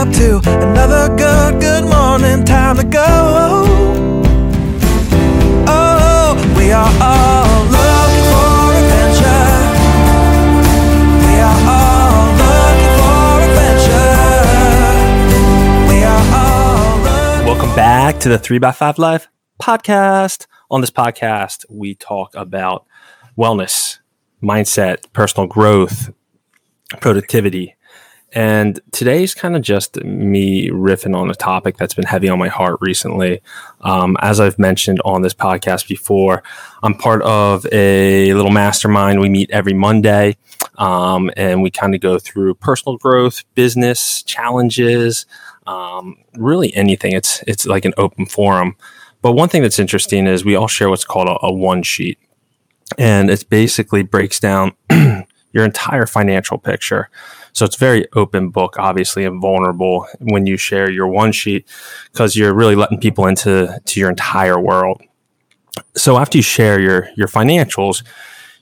up to another good, good morning. Time to go. Oh, we are all looking for adventure. We are all looking for adventure. We are all Welcome back to the 3x5 Live podcast. On this podcast, we talk about wellness, mindset, personal growth, productivity. And today's kind of just me riffing on a topic that's been heavy on my heart recently. Um, as I've mentioned on this podcast before, I'm part of a little mastermind. We meet every Monday um, and we kind of go through personal growth, business challenges, um, really anything. It's it's like an open forum. But one thing that's interesting is we all share what's called a, a one sheet, and it basically breaks down your entire financial picture. So it's very open book, obviously, and vulnerable when you share your one sheet because you're really letting people into to your entire world. So after you share your your financials,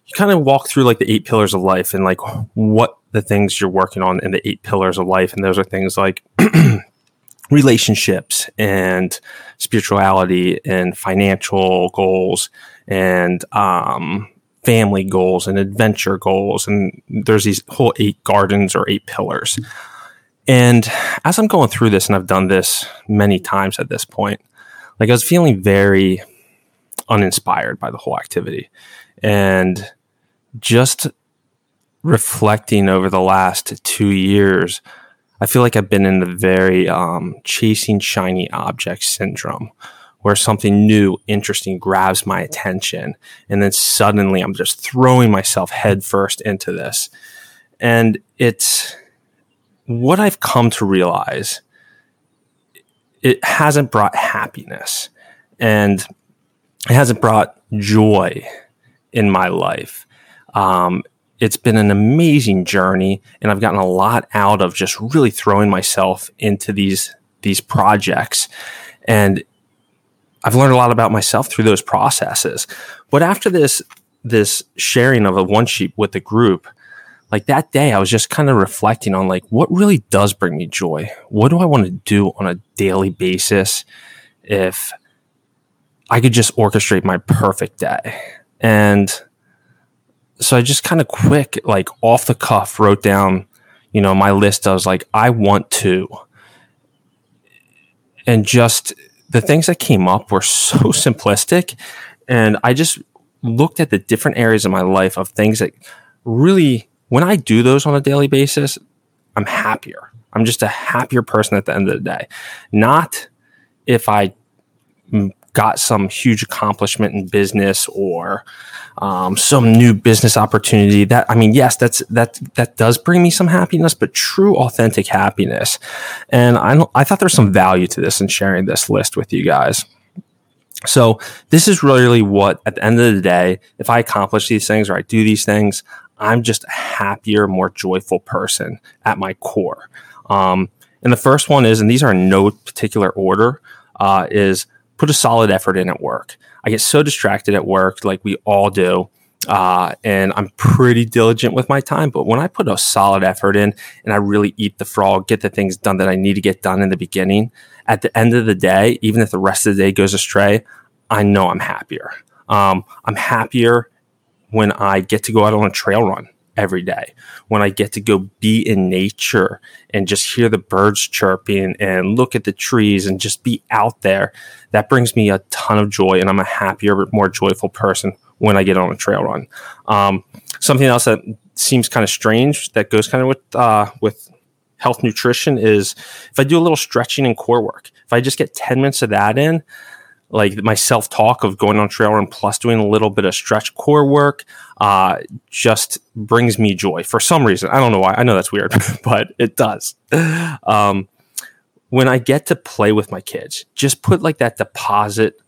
you kind of walk through like the eight pillars of life and like what the things you're working on in the eight pillars of life, and those are things like relationships and spirituality and financial goals and um, family goals and adventure goals. And there's these whole eight gardens or eight pillars. And as I'm going through this, and I've done this many times at this point, like I was feeling very uninspired by the whole activity. And just reflecting over the last two years, I feel like I've been in the very um, chasing shiny object syndrome, where something new, interesting grabs my attention, and then suddenly I'm just throwing myself headfirst into this. And it's what I've come to realize. It hasn't brought happiness, and it hasn't brought joy in my life. Um, it's been an amazing journey and I've gotten a lot out of just really throwing myself into these these projects and I've learned a lot about myself through those processes. But after this this sharing of a one sheet with the group, like that day I was just kind of reflecting on like what really does bring me joy? What do I want to do on a daily basis if I could just orchestrate my perfect day? And so I just kind of quick, like off the cuff, wrote down, you know, my list. I was like, I want to. And just the things that came up were so simplistic. And I just looked at the different areas of my life of things that really, when I do those on a daily basis, I'm happier. I'm just a happier person at the end of the day. Not if I got some huge accomplishment in business or um, some new business opportunity that i mean yes that's that that does bring me some happiness but true authentic happiness. And i i thought there's some value to this in sharing this list with you guys. So this is really what at the end of the day if i accomplish these things or i do these things i'm just a happier more joyful person at my core. Um, and the first one is and these are in no particular order uh, is put a solid effort in at work. I get so distracted at work, like we all do. Uh, and I'm pretty diligent with my time. But when I put a solid effort in and I really eat the frog, get the things done that I need to get done in the beginning, at the end of the day, even if the rest of the day goes astray, I know I'm happier. Um, I'm happier when I get to go out on a trail run every day, when I get to go be in nature and just hear the birds chirping and look at the trees and just be out there, that brings me a ton of joy. And I'm a happier, more joyful person when I get on a trail run. Um, something else that seems kind of strange that goes kind of with, uh, with health nutrition is if I do a little stretching and core work, if I just get 10 minutes of that in, like my self talk of going on trail run plus doing a little bit of stretch core work uh, just brings me joy for some reason. I don't know why. I know that's weird, but it does. Um, when I get to play with my kids, just put like that deposit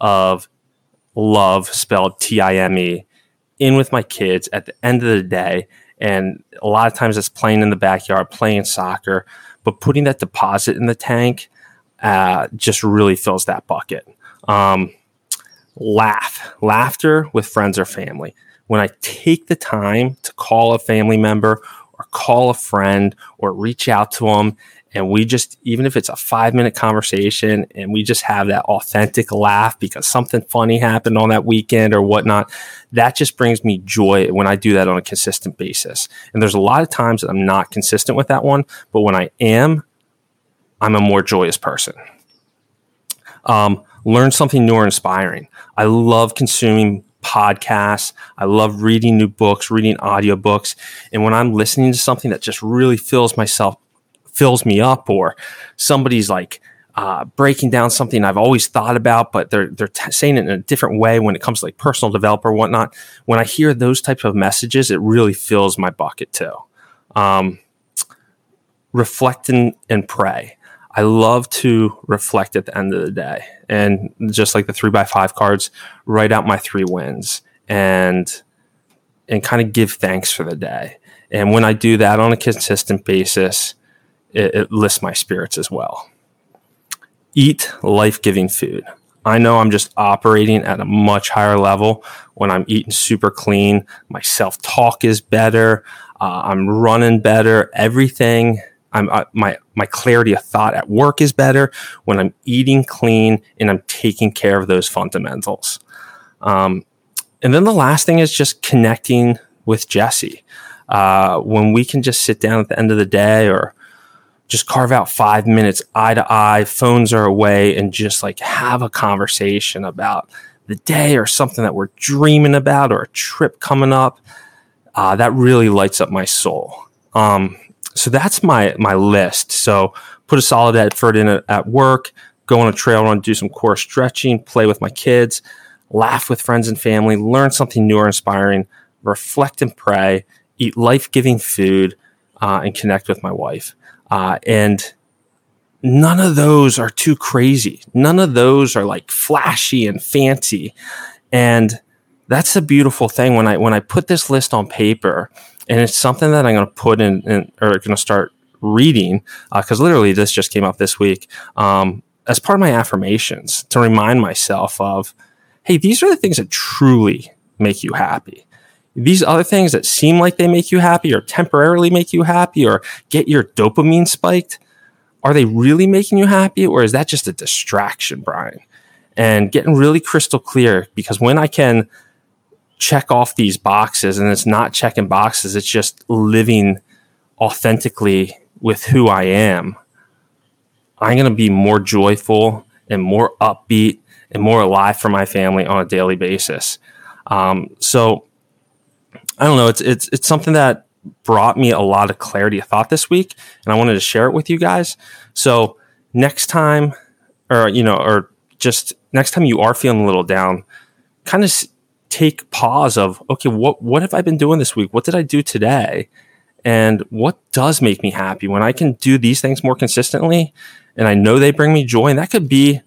of love spelled T I M E in with my kids at the end of the day. And a lot of times it's playing in the backyard, playing soccer, but putting that deposit in the tank uh, just really fills that bucket. Um, laugh, laughter with friends or family. When I take the time to call a family member or call a friend or reach out to them and we just even if it's a five minute conversation and we just have that authentic laugh because something funny happened on that weekend or whatnot that just brings me joy when i do that on a consistent basis and there's a lot of times that i'm not consistent with that one but when i am i'm a more joyous person um, learn something new or inspiring i love consuming podcasts. I love reading new books, reading audiobooks. And when I'm listening to something that just really fills myself fills me up or somebody's like uh, breaking down something I've always thought about, but they're they're t- saying it in a different way when it comes to like personal developer or whatnot. When I hear those types of messages, it really fills my bucket too. Um, reflect and, and pray. I love to reflect at the end of the day, and just like the three by five cards, write out my three wins and and kind of give thanks for the day. And when I do that on a consistent basis, it, it lifts my spirits as well. Eat life giving food. I know I'm just operating at a much higher level when I'm eating super clean. My self talk is better. Uh, I'm running better. Everything. I'm uh, my my clarity of thought at work is better when I'm eating clean and I'm taking care of those fundamentals. Um, and then the last thing is just connecting with Jesse. Uh, when we can just sit down at the end of the day or just carve out five minutes eye to eye, phones are away, and just like have a conversation about the day or something that we're dreaming about or a trip coming up. Uh, that really lights up my soul. Um, so that's my my list. So put a solid effort in at work, go on a trail run, do some core stretching, play with my kids, laugh with friends and family, learn something new or inspiring, reflect and pray, eat life giving food, uh, and connect with my wife. Uh, and none of those are too crazy. None of those are like flashy and fancy. And that's a beautiful thing when I when I put this list on paper, and it's something that I'm going to put in, in or going to start reading because uh, literally this just came up this week um, as part of my affirmations to remind myself of, hey, these are the things that truly make you happy these other things that seem like they make you happy or temporarily make you happy or get your dopamine spiked, are they really making you happy or is that just a distraction, Brian? And getting really crystal clear because when I can check off these boxes and it's not checking boxes, it's just living authentically with who I am, I'm going to be more joyful and more upbeat and more alive for my family on a daily basis. Um, so I don't know. It's it's it's something that brought me a lot of clarity of thought this week, and I wanted to share it with you guys. So next time, or you know, or just next time you are feeling a little down, kind of take pause of okay, what what have I been doing this week? What did I do today? And what does make me happy when I can do these things more consistently, and I know they bring me joy, and that could be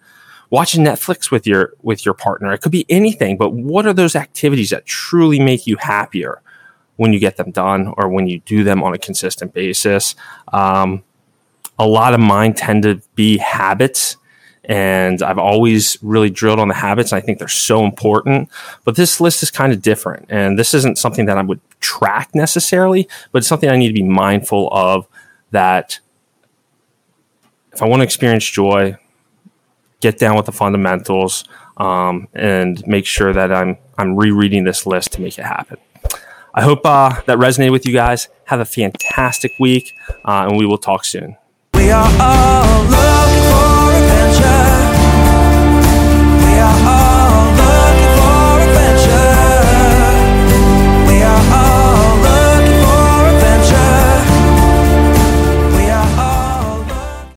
watching Netflix with your with your partner. It could be anything, but what are those activities that truly make you happier when you get them done or when you do them on a consistent basis? Um, a lot of mine tend to be habits. And I've always really drilled on the habits. and I think they're so important. But this list is kind of different. And this isn't something that I would track necessarily, but it's something I need to be mindful of that if I want to experience joy, get down with the fundamentals, um, and make sure that I'm I'm rereading this list to make it happen. I hope uh, that resonated with you guys. Have a fantastic week, uh, and we will talk soon. We are all